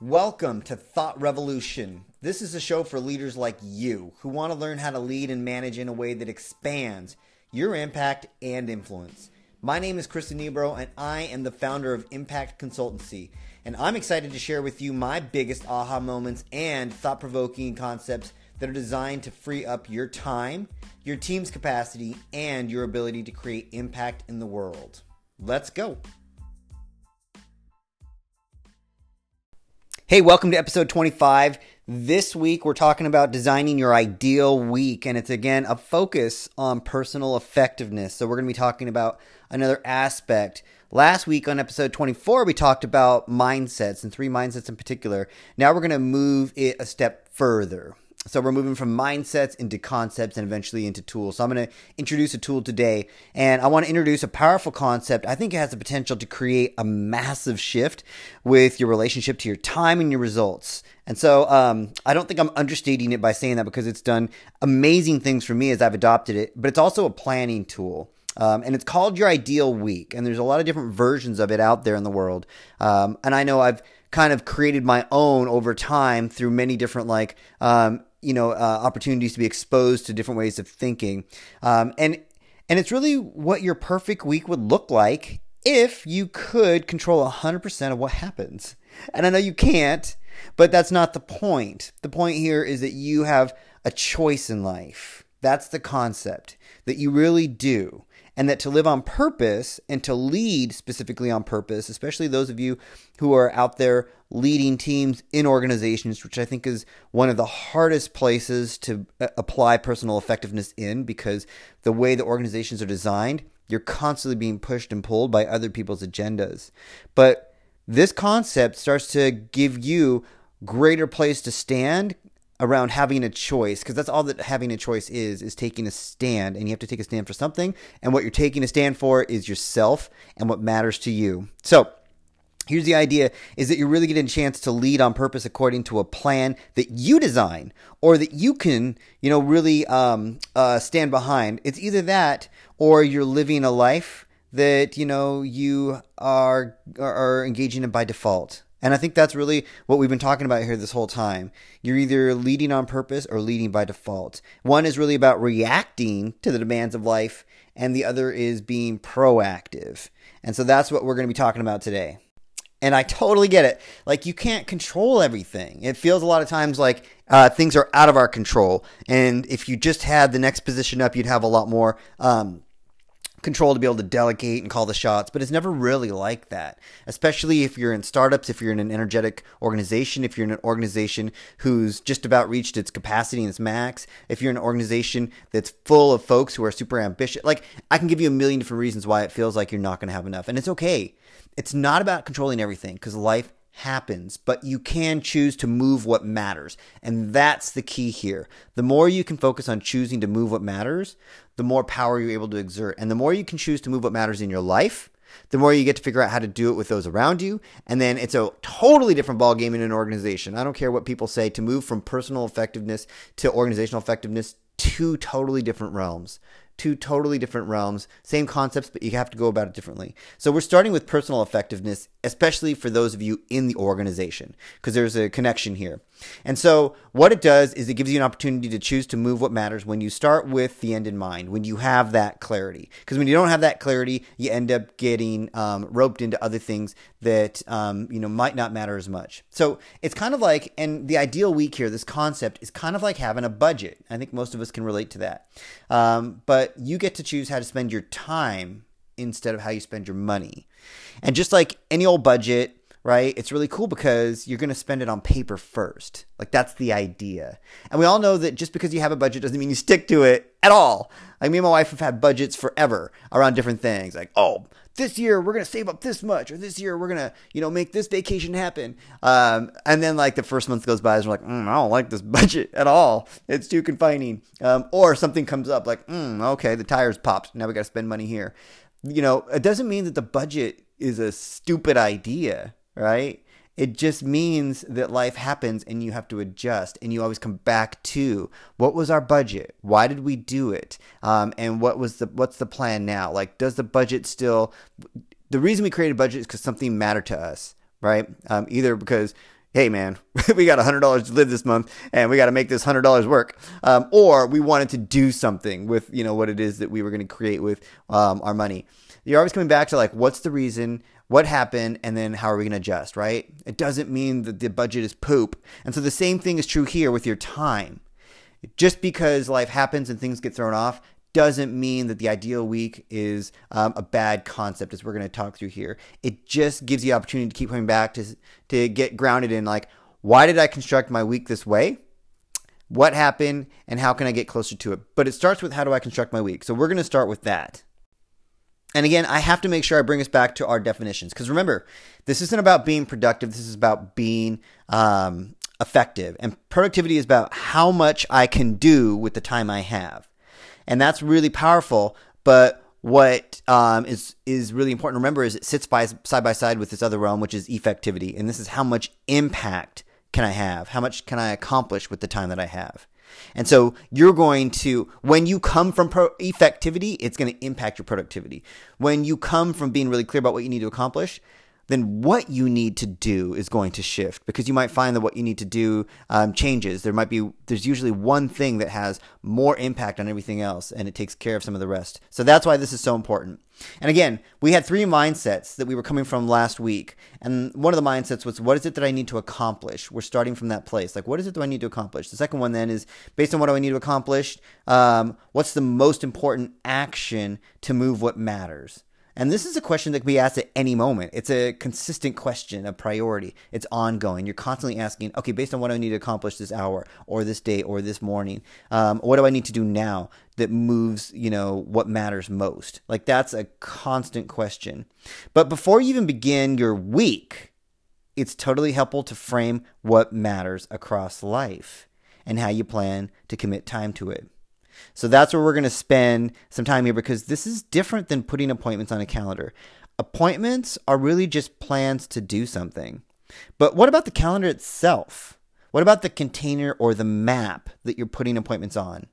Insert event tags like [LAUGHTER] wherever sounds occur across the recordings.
Welcome to Thought Revolution. This is a show for leaders like you who want to learn how to lead and manage in a way that expands your impact and influence. My name is Chris Nebro, and I am the founder of Impact Consultancy. And I'm excited to share with you my biggest aha moments and thought provoking concepts that are designed to free up your time, your team's capacity, and your ability to create impact in the world. Let's go. Hey, welcome to episode 25. This week we're talking about designing your ideal week, and it's again a focus on personal effectiveness. So, we're going to be talking about another aspect. Last week on episode 24, we talked about mindsets and three mindsets in particular. Now we're going to move it a step further. So we're moving from mindsets into concepts and eventually into tools. So I'm going to introduce a tool today and I want to introduce a powerful concept. I think it has the potential to create a massive shift with your relationship to your time and your results. And so um, I don't think I'm understating it by saying that because it's done amazing things for me as I've adopted it, but it's also a planning tool. Um, and it's called Your Ideal Week. And there's a lot of different versions of it out there in the world. Um, and I know I've kind of created my own over time through many different, like, um, you know, uh, opportunities to be exposed to different ways of thinking. Um, and and it's really what your perfect week would look like if you could control 100% of what happens. And I know you can't, but that's not the point. The point here is that you have a choice in life. That's the concept that you really do and that to live on purpose and to lead specifically on purpose, especially those of you who are out there leading teams in organizations, which I think is one of the hardest places to uh, apply personal effectiveness in because the way the organizations are designed, you're constantly being pushed and pulled by other people's agendas. But this concept starts to give you greater place to stand around having a choice because that's all that having a choice is is taking a stand and you have to take a stand for something and what you're taking a stand for is yourself and what matters to you so here's the idea is that you're really getting a chance to lead on purpose according to a plan that you design or that you can you know really um, uh, stand behind it's either that or you're living a life that you know you are are engaging in by default and I think that's really what we've been talking about here this whole time. You're either leading on purpose or leading by default. One is really about reacting to the demands of life, and the other is being proactive. And so that's what we're going to be talking about today. And I totally get it. Like, you can't control everything. It feels a lot of times like uh, things are out of our control. And if you just had the next position up, you'd have a lot more um, control to be able to delegate and call the shots, but it's never really like that. Especially if you're in startups, if you're in an energetic organization, if you're in an organization who's just about reached its capacity and its max, if you're in an organization that's full of folks who are super ambitious. Like, I can give you a million different reasons why it feels like you're not going to have enough. And it's okay. It's not about controlling everything because life happens, but you can choose to move what matters. And that's the key here. The more you can focus on choosing to move what matters, the more power you're able to exert. And the more you can choose to move what matters in your life, the more you get to figure out how to do it with those around you. And then it's a totally different ballgame in an organization. I don't care what people say to move from personal effectiveness to organizational effectiveness, two totally different realms two totally different realms, same concepts, but you have to go about it differently. So we're starting with personal effectiveness, especially for those of you in the organization, because there's a connection here. And so what it does is it gives you an opportunity to choose to move what matters when you start with the end in mind, when you have that clarity. Because when you don't have that clarity, you end up getting um, roped into other things that um, you know might not matter as much. So it's kind of like, and the ideal week here, this concept is kind of like having a budget. I think most of us can relate to that. Um, but you get to choose how to spend your time instead of how you spend your money. And just like any old budget, right? It's really cool because you're going to spend it on paper first. Like that's the idea. And we all know that just because you have a budget doesn't mean you stick to it at all. Like me and my wife have had budgets forever around different things. Like, oh, this year we're going to save up this much or this year we're going to, you know, make this vacation happen. Um, and then like the first month goes by and we're like, mm, I don't like this [LAUGHS] budget at all. It's too confining. Um, or something comes up like, mm, okay, the tires popped. Now we got to spend money here. You know, it doesn't mean that the budget is a stupid idea right? It just means that life happens and you have to adjust and you always come back to what was our budget? Why did we do it? Um, and what was the what's the plan now? Like, does the budget still? The reason we created budget is because something mattered to us, right? Um, either because hey man, [LAUGHS] we got $100 to live this month and we got to make this $100 work. Um, or we wanted to do something with, you know, what it is that we were going to create with um, our money. You're always coming back to like, what's the reason? What happened? And then how are we going to adjust, right? It doesn't mean that the budget is poop. And so the same thing is true here with your time. Just because life happens and things get thrown off doesn't mean that the ideal week is um, a bad concept, as we're going to talk through here. It just gives you opportunity to keep coming back to to get grounded in like, why did I construct my week this way? What happened, and how can I get closer to it? But it starts with how do I construct my week. So we're going to start with that. And again, I have to make sure I bring us back to our definitions because remember, this isn't about being productive. This is about being um, effective. And productivity is about how much I can do with the time I have and that's really powerful. But what um, is is really important to remember is it sits by side by side with this other realm, which is effectivity, and this is how much impact can I have, how much can I accomplish with the time that I have. And so you're going to, when you come from pro- effectivity, it's going to impact your productivity. When you come from being really clear about what you need to accomplish, then what you need to do is going to shift because you might find that what you need to do um, changes. There might be, there's usually one thing that has more impact on everything else and it takes care of some of the rest. So that's why this is so important. And again, we had three mindsets that we were coming from last week. And one of the mindsets was, what is it that I need to accomplish? We're starting from that place. Like, what is it that I need to accomplish? The second one then is based on what do I need to accomplish? Um, what's the most important action to move what matters? And this is a question that can be asked at any moment. It's a consistent question, a priority. It's ongoing. You're constantly asking, okay, based on what I need to accomplish this hour or this day or this morning, um, what do I need to do now that moves, you know, what matters most? Like that's a constant question. But before you even begin your week, it's totally helpful to frame what matters across life and how you plan to commit time to it. So that's where we're going to spend some time here because this is different than putting appointments on a calendar. Appointments are really just plans to do something. But what about the calendar itself? What about the container or the map that you're putting appointments on?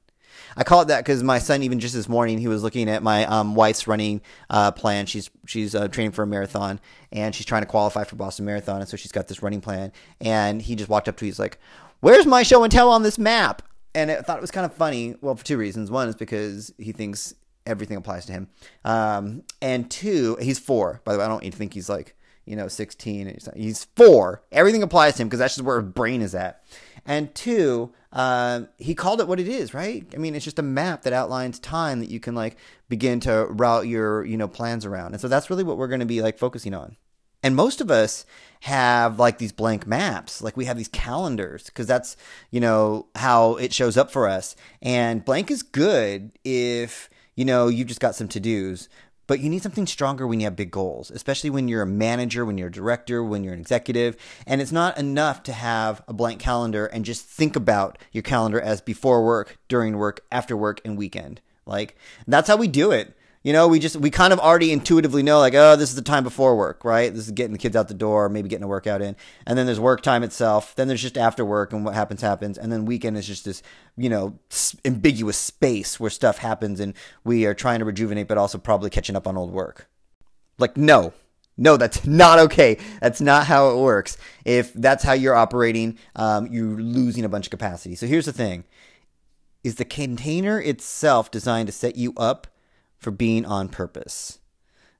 I call it that because my son, even just this morning, he was looking at my um, wife's running uh, plan. She's she's uh, training for a marathon and she's trying to qualify for Boston Marathon, and so she's got this running plan. And he just walked up to me, he's like, "Where's my show and tell on this map?" And I thought it was kind of funny. Well, for two reasons. One is because he thinks everything applies to him, um, and two, he's four. By the way, I don't even think he's like you know sixteen. He's four. Everything applies to him because that's just where his brain is at. And two, uh, he called it what it is, right? I mean, it's just a map that outlines time that you can like begin to route your you know plans around, and so that's really what we're going to be like focusing on. And most of us have like these blank maps, like we have these calendars because that's, you know, how it shows up for us. And blank is good if, you know, you've just got some to dos, but you need something stronger when you have big goals, especially when you're a manager, when you're a director, when you're an executive. And it's not enough to have a blank calendar and just think about your calendar as before work, during work, after work, and weekend. Like, that's how we do it. You know, we just we kind of already intuitively know like, oh, this is the time before work, right? This is getting the kids out the door, maybe getting a workout in, and then there's work time itself. Then there's just after work, and what happens happens, and then weekend is just this, you know, ambiguous space where stuff happens, and we are trying to rejuvenate, but also probably catching up on old work. Like, no, no, that's [LAUGHS] not okay. That's not how it works. If that's how you're operating, um, you're losing a bunch of capacity. So here's the thing: is the container itself designed to set you up for being on purpose.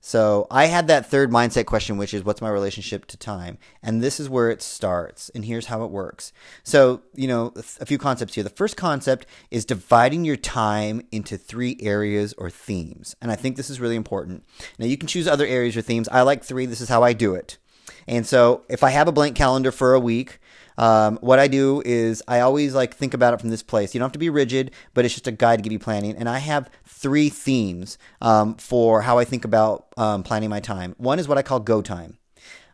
So I had that third mindset question, which is what's my relationship to time? And this is where it starts. And here's how it works. So, you know, a few concepts here. The first concept is dividing your time into three areas or themes. And I think this is really important. Now, you can choose other areas or themes. I like three. This is how I do it. And so if I have a blank calendar for a week, um, what I do is I always like think about it from this place. You don't have to be rigid, but it's just a guide to give you planning. And I have three themes um, for how I think about um, planning my time. One is what I call go time.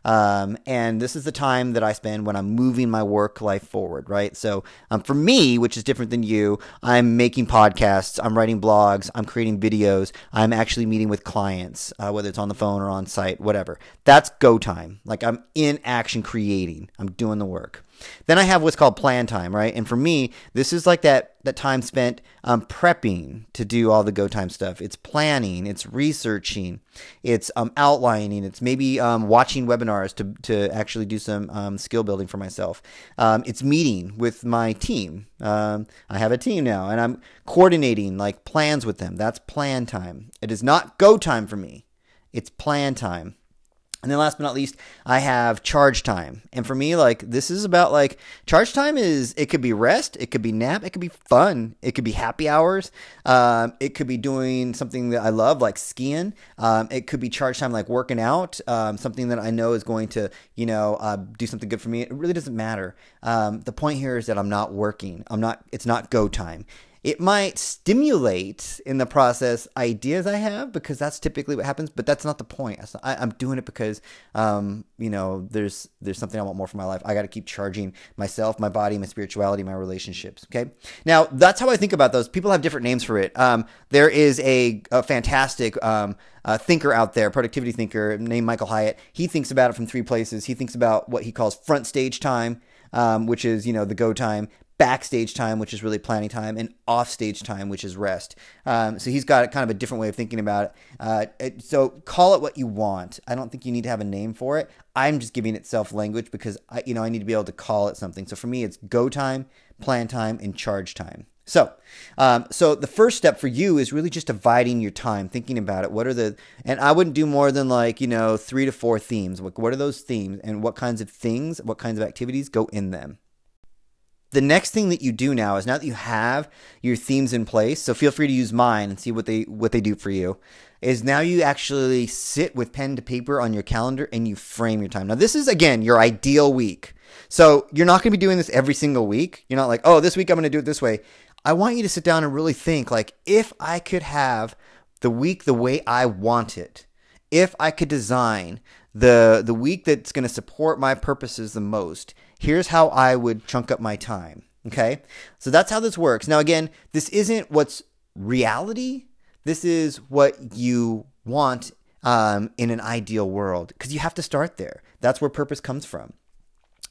Um, and this is the time that I spend when I'm moving my work life forward, right? So um, for me, which is different than you, I'm making podcasts, I'm writing blogs, I'm creating videos, I'm actually meeting with clients, uh, whether it's on the phone or on site, whatever. That's go time. Like I'm in action creating, I'm doing the work. Then I have what's called plan time, right? And for me, this is like that that time spent um, prepping to do all the go time stuff. It's planning, it's researching, it's um, outlining, it's maybe um, watching webinars to, to actually do some um, skill building for myself. Um, it's meeting with my team. Um, I have a team now, and I'm coordinating like plans with them. That's plan time. It is not go time for me. It's plan time. And then last but not least, I have charge time. And for me, like this is about like charge time is it could be rest, it could be nap, it could be fun, it could be happy hours, um, it could be doing something that I love like skiing. Um, it could be charge time like working out, um, something that I know is going to you know uh, do something good for me. It really doesn't matter. Um, the point here is that I'm not working. I'm not. It's not go time it might stimulate in the process ideas I have because that's typically what happens. But that's not the point. I, am doing it because, um, you know, there's there's something I want more for my life. I got to keep charging myself, my body, my spirituality, my relationships. Okay. Now that's how I think about those. People have different names for it. Um, there is a, a fantastic um, thinker out there, productivity thinker named Michael Hyatt. He thinks about it from three places. He thinks about what he calls front stage time. Um, which is you know the go time backstage time, which is really planning time, and offstage time, which is rest. Um, so he's got kind of a different way of thinking about it. Uh, it. So call it what you want. I don't think you need to have a name for it. I'm just giving it self language because I, you know, I need to be able to call it something. So for me, it's go time, plan time, and charge time. So, um, so the first step for you is really just dividing your time, thinking about it. What are the, and I wouldn't do more than like, you know, three to four themes. What are those themes and what kinds of things, what kinds of activities go in them? The next thing that you do now is now that you have your themes in place so feel free to use mine and see what they what they do for you is now you actually sit with pen to paper on your calendar and you frame your time. Now this is again your ideal week. So you're not going to be doing this every single week. You're not like oh this week i'm going to do it this way. I want you to sit down and really think like if i could have the week the way i want it if i could design the the week that's going to support my purposes the most here's how I would chunk up my time. Okay. So that's how this works. Now, again, this isn't what's reality. This is what you want um, in an ideal world because you have to start there. That's where purpose comes from.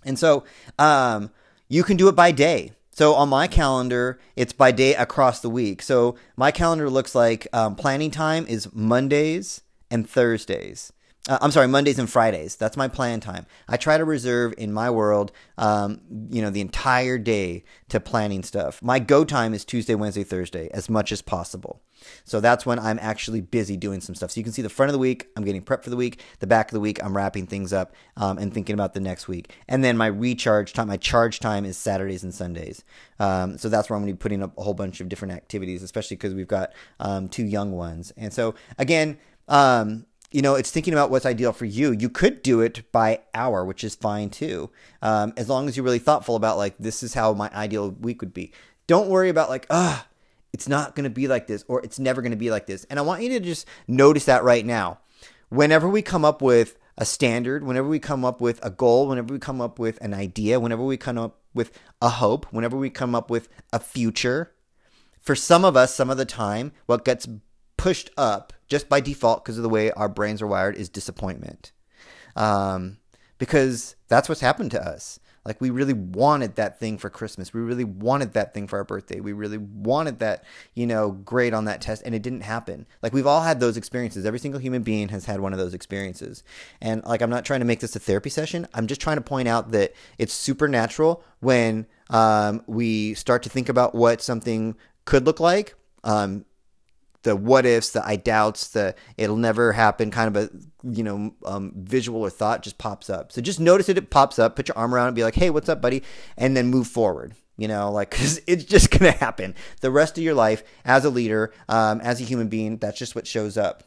And so um, you can do it by day. So on my calendar, it's by day across the week. So my calendar looks like um, planning time is Mondays and Thursdays. Uh, I'm sorry, Mondays and Fridays. That's my plan time. I try to reserve in my world, um, you know, the entire day to planning stuff. My go time is Tuesday, Wednesday, Thursday, as much as possible. So that's when I'm actually busy doing some stuff. So you can see the front of the week, I'm getting prep for the week. The back of the week, I'm wrapping things up um, and thinking about the next week. And then my recharge time, my charge time is Saturdays and Sundays. Um, so that's where I'm going to be putting up a whole bunch of different activities, especially because we've got um, two young ones. And so again, um, you know, it's thinking about what's ideal for you. You could do it by hour, which is fine too, um, as long as you're really thoughtful about like this is how my ideal week would be. Don't worry about like ah, it's not going to be like this or it's never going to be like this. And I want you to just notice that right now. Whenever we come up with a standard, whenever we come up with a goal, whenever we come up with an idea, whenever we come up with a hope, whenever we come up with a future, for some of us, some of the time, what gets pushed up just by default because of the way our brains are wired is disappointment. Um, because that's what's happened to us. Like we really wanted that thing for Christmas. We really wanted that thing for our birthday. We really wanted that, you know, grade on that test and it didn't happen. Like we've all had those experiences. Every single human being has had one of those experiences. And like I'm not trying to make this a therapy session. I'm just trying to point out that it's supernatural when um, we start to think about what something could look like. Um, the what ifs, the I doubts, the it'll never happen kind of a you know um, visual or thought just pops up. So just notice it, it pops up. Put your arm around it, be like, hey, what's up, buddy, and then move forward. You know, like [LAUGHS] because it's just gonna happen. The rest of your life as a leader, um, as a human being, that's just what shows up.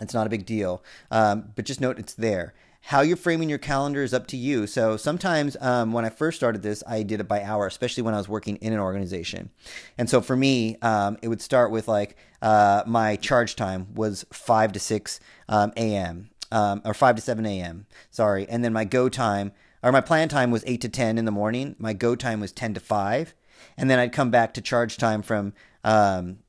It's not a big deal, um, but just note it's there. How you're framing your calendar is up to you. So sometimes um, when I first started this, I did it by hour, especially when I was working in an organization. And so for me, um, it would start with like uh, my charge time was 5 to 6 um, a.m. Um, or 5 to 7 a.m. Sorry. And then my go time or my plan time was 8 to 10 in the morning. My go time was 10 to 5. And then I'd come back to charge time from um,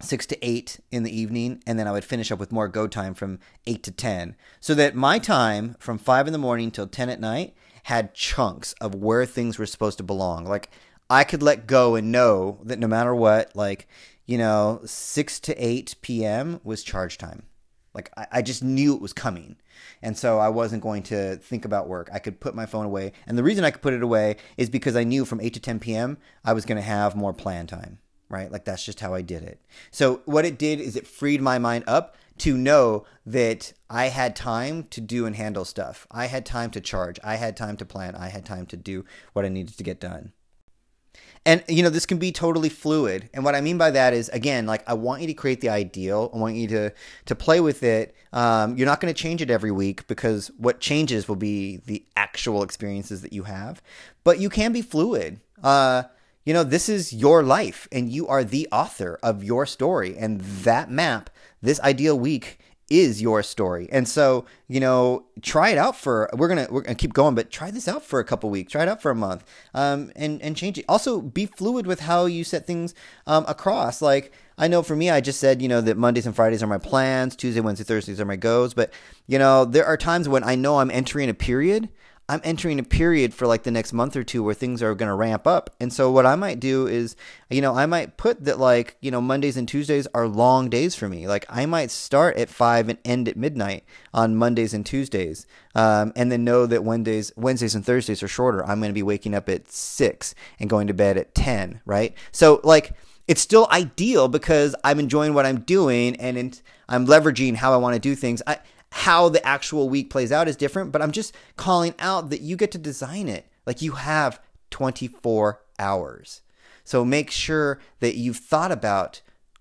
six to eight in the evening, and then I would finish up with more go time from eight to ten. So that my time from five in the morning till ten at night had chunks of where things were supposed to belong. Like I could let go and know that no matter what, like, you know, 6 to 8 p.m. was charge time. Like I, I just knew it was coming. And so I wasn't going to think about work. I could put my phone away. And the reason I could put it away is because I knew from 8 to 10 p.m. I was going to have more plan time, right? Like that's just how I did it. So what it did is it freed my mind up to know that I had time to do and handle stuff. I had time to charge. I had time to plan. I had time to do what I needed to get done. And you know, this can be totally fluid. And what I mean by that is, again, like I want you to create the ideal. I want you to to play with it. Um, you're not going to change it every week because what changes will be the actual experiences that you have. But you can be fluid. Uh, you know, this is your life, and you are the author of your story. And that map, this ideal week, is your story. And so, you know, try it out for we're gonna we're gonna keep going, but try this out for a couple weeks, try it out for a month, um, and and change it. Also, be fluid with how you set things um, across. Like I know for me, I just said you know that Mondays and Fridays are my plans, Tuesday, Wednesday, Thursdays are my goes. But you know, there are times when I know I'm entering a period I'm entering a period for like the next month or two where things are going to ramp up. And so what I might do is, you know, I might put that like, you know, Mondays and Tuesdays are long days for me. Like I might start at five and end at midnight on Mondays and Tuesdays. Um, and then know that Wednesdays, Wednesdays and Thursdays are shorter. I'm going to be waking up at six and going to bed at 10, right? So like, it's still ideal because I'm enjoying what I'm doing and I'm leveraging how I want to do things. I, how the actual week plays out is different, but I'm just calling out that you get to design it. Like you have 24 hours. So make sure that you've thought about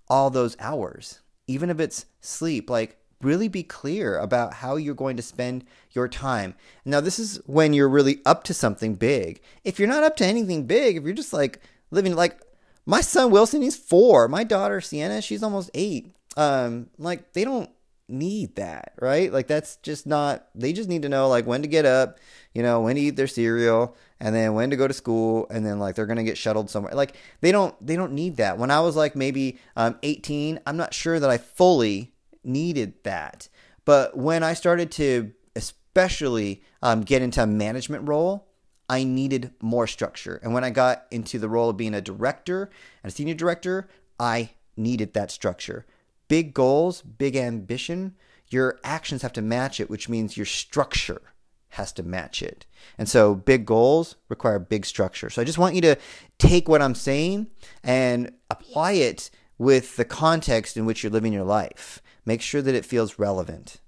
all those hours, even if it's sleep. Like, really be clear about how you're going to spend your time. Now, this is when you're really up to something big. If you're not up to anything big, if you're just like living like my son Wilson, he's four. My daughter Sienna, she's almost eight. Um, like they don't need that, right? Like that's just not they just need to know like when to get up, you know, when to eat their cereal and then when to go to school and then like they're going to get shuttled somewhere. Like they don't they don't need that. When I was like maybe um 18, I'm not sure that I fully needed that. But when I started to especially um, get into a management role, I needed more structure. And when I got into the role of being a director and a senior director, I needed that structure big goals, big ambition, your actions have to match it, which means your structure has to match it. And so big goals require big structure. So I just want you to take what I'm saying and apply it with the context in which you're living your life. Make sure that it feels relevant.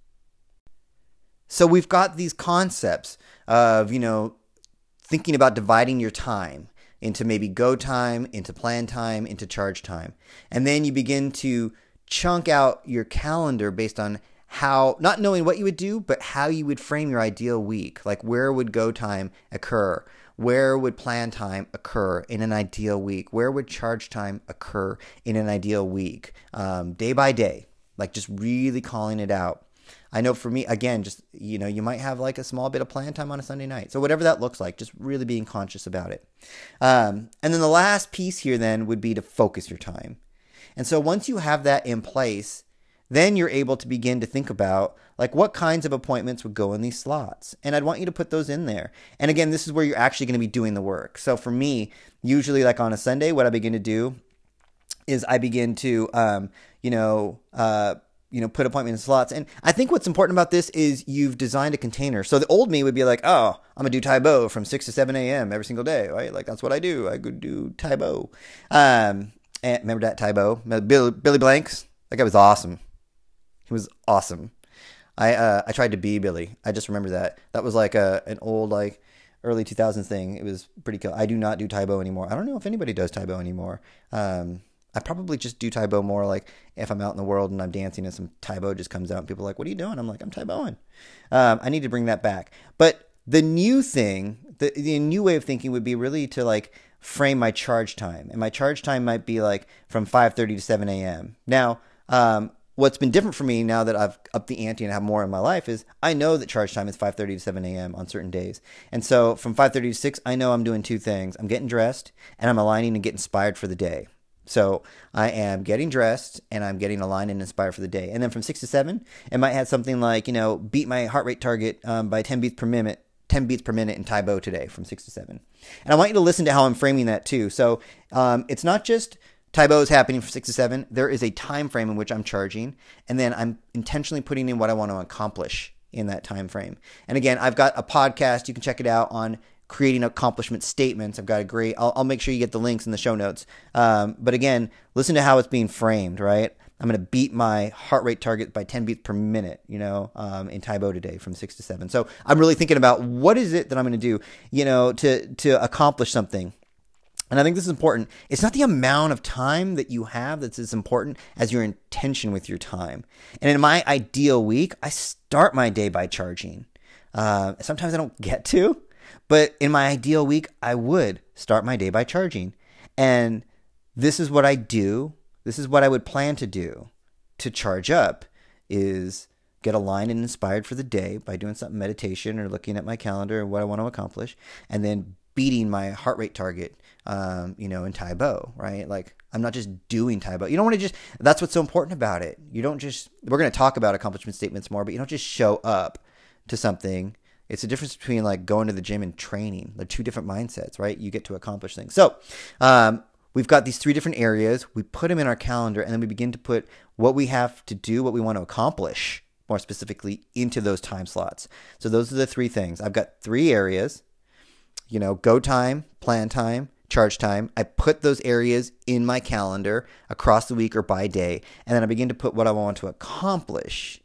So we've got these concepts of, you know, thinking about dividing your time into maybe go time, into plan time, into charge time. And then you begin to chunk out your calendar based on how not knowing what you would do but how you would frame your ideal week. Like where would go time occur? Where would plan time occur in an ideal week? Where would charge time occur in an ideal week? Um, day by day like just really calling it out. I know for me again just you know you might have like a small bit of plan time on a sunday night. So whatever that looks like just really being conscious about it. Um, and then the last piece here then would be to focus your time and so once you have that in place, then you're able to begin to think about like what kinds of appointments would go in these slots. And I'd want you to put those in there. And again, this is where you're actually going to be doing the work. So for me, usually like on a Sunday, what I begin to do is I begin to, um, you know, uh, you know, put appointment in slots. And I think what's important about this is you've designed a container. So the old me would be like, oh, I'm gonna do Tae Bo from six to seven a.m. every single day, right? Like that's what I do. I could do Tae Bo. Um, and remember that Tae Bo? Billy, Billy Blanks? That guy was awesome. He was awesome. I uh, I tried to be Billy. I just remember that. That was like a an old like early 2000s thing. It was pretty cool. I do not do Tae Bo anymore. I don't know if anybody does Tae Bo anymore. Um, I probably just do Tae Bo more like if I'm out in the world and I'm dancing and some Tae Bo just comes out and people are like, "What are you doing?" I'm like, "I'm Tae Boing." Um, I need to bring that back. But the new thing, the the new way of thinking would be really to like frame my charge time. And my charge time might be like from 5:30 to 7 a.m. Now, um, what's been different for me now that I've upped the ante and have more in my life is I know that charge time is 5:30 to 7 a.m. on certain days. And so from 5:30 to 6, I know I'm doing two things. I'm getting dressed and I'm aligning and get inspired for the day. So I am getting dressed and I'm getting aligned and inspired for the day. And then from six to seven, it might have something like you know beat my heart rate target um, by 10 beats per minute 10 beats per minute in Tae Bo today from 6 to 7. And I want you to listen to how I'm framing that too. So um, it's not just Tae Bo is happening from 6 to 7. There is a time frame in which I'm charging, and then I'm intentionally putting in what I want to accomplish in that time frame. And again, I've got a podcast. You can check it out on creating accomplishment statements. I've got a great, I'll, I'll make sure you get the links in the show notes. Um, but again, listen to how it's being framed, right? I'm going to beat my heart rate target by 10 beats per minute, you know, um, in Tae Bo today from six to seven. So I'm really thinking about what is it that I'm going to do, you know, to, to accomplish something. And I think this is important. It's not the amount of time that you have that's as important as your intention with your time. And in my ideal week, I start my day by charging. Uh, sometimes I don't get to, but in my ideal week, I would start my day by charging. And this is what I do this is what I would plan to do to charge up is get aligned and inspired for the day by doing something meditation or looking at my calendar and what I want to accomplish and then beating my heart rate target um, you know in Tae Bo right like I'm not just doing Tae Bo you don't want to just that's what's so important about it you don't just we're going to talk about accomplishment statements more but you don't just show up to something it's a difference between like going to the gym and training. They're two different mindsets, right? You get to accomplish things. So, um, we've got these three different areas. We put them in our calendar, and then we begin to put what we have to do, what we want to accomplish more specifically, into those time slots. So those are the three things. I've got three areas, you know, go time, plan time, charge time. I put those areas in my calendar across the week or by day, and then I begin to put what I want to accomplish.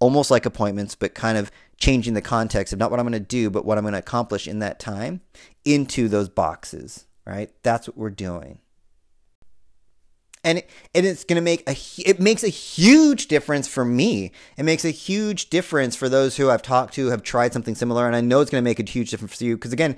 Almost like appointments, but kind of changing the context of not what I'm going to do, but what I'm going to accomplish in that time into those boxes right? That's what we're doing. And, it, and it's going to make a it makes a huge difference for me. It makes a huge difference for those who I've talked to have tried something similar and I know it's going to make a huge difference for you because again,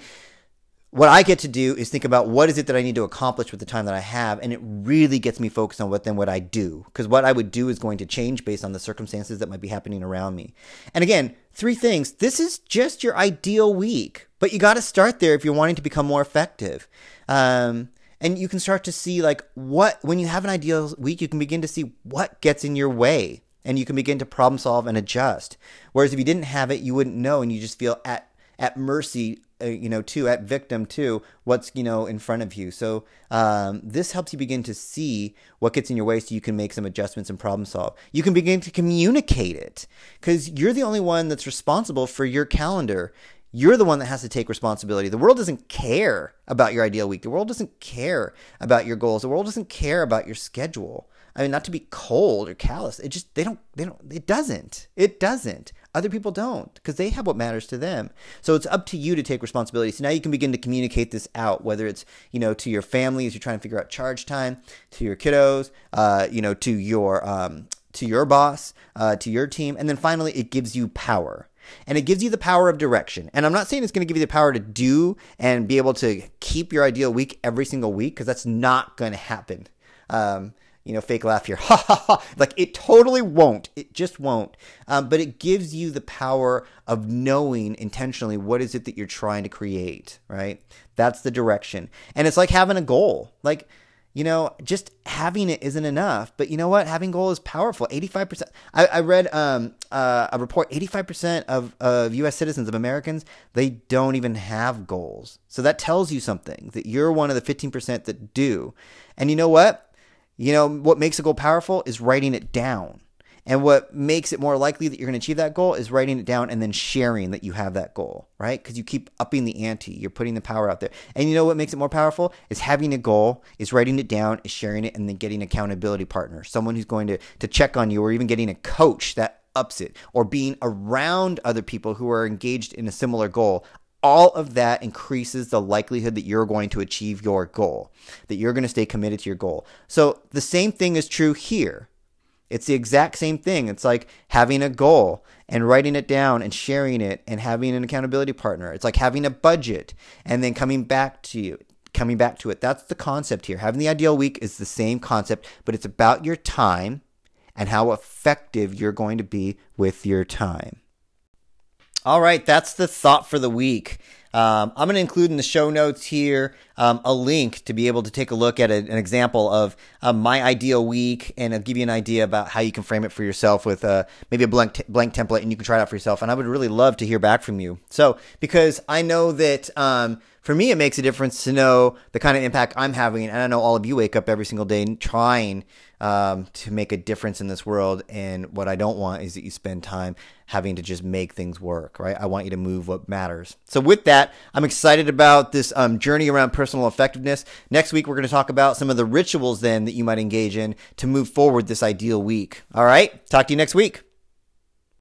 what I get to do is think about what is it that I need to accomplish with the time that I have, and it really gets me focused on what then what I do. Because what I would do is going to change based on the circumstances that might be happening around me. And again, three things. This is just your ideal week, but you got to start there if you're wanting to become more effective. Um, and you can start to see like what when you have an ideal week, you can begin to see what gets in your way, and you can begin to problem solve and adjust. Whereas if you didn't have it, you wouldn't know, and you just feel at at mercy uh, you know too at victim to what's you know in front of you so um, this helps you begin to see what gets in your way so you can make some adjustments and problem solve you can begin to communicate it because you're the only one that's responsible for your calendar you're the one that has to take responsibility. The world doesn't care about your ideal week. The world doesn't care about your goals. The world doesn't care about your schedule. I mean, not to be cold or callous. It just they don't they don't it doesn't. It doesn't. Other people don't because they have what matters to them. So it's up to you to take responsibility. So now you can begin to communicate this out, whether it's you know to your family as you're trying to figure out charge time, to your kiddos, uh, you know, to your um, to your boss, uh, to your team, and then finally it gives you power. And it gives you the power of direction. And I'm not saying it's going to give you the power to do and be able to keep your ideal week every single week because that's not going to happen. Um, you know, fake laugh here. [LAUGHS] Ha ha ha. Like it totally won't. It just won't. Um, but it gives you the power of knowing intentionally what is it that you're trying to create, right? That's the direction. And it's like having a goal. Like, you know, just having it isn't enough. But you know what? Having goal is powerful. 85%. I, I read um, uh, a report 85% of, of US citizens, of Americans, they don't even have goals. So that tells you something that you're one of the 15% that do. And you know what? You know, what makes a goal powerful is writing it down. And what makes it more likely that you're going to achieve that goal is writing it down and then sharing that you have that goal, right? Because you keep upping the ante, you're putting the power out there. And you know what makes it more powerful is having a goal, is writing it down, is sharing it, and then getting accountability partner, someone who's going to to check on you, or even getting a coach that ups it, or being around other people who are engaged in a similar goal all of that increases the likelihood that you're going to achieve your goal, that you're going to stay committed to your goal. So the same thing is true here. It's the exact same thing. It's like having a goal and writing it down and sharing it and having an accountability partner. It's like having a budget and then coming back to you, coming back to it. That's the concept here. Having the ideal week is the same concept, but it's about your time and how effective you're going to be with your time. All right, that's the thought for the week. Um, I'm going to include in the show notes here um, a link to be able to take a look at a, an example of um, my ideal week, and I'll give you an idea about how you can frame it for yourself with uh, maybe a blank t- blank template, and you can try it out for yourself. And I would really love to hear back from you. So because I know that um, for me, it makes a difference to know the kind of impact I'm having. And I know all of you wake up every single day trying um, to make a difference in this world. And what I don't want is that you spend time having to just make things work, right? I want you to move what matters. So, with that, I'm excited about this um, journey around personal effectiveness. Next week, we're going to talk about some of the rituals then that you might engage in to move forward this ideal week. All right. Talk to you next week.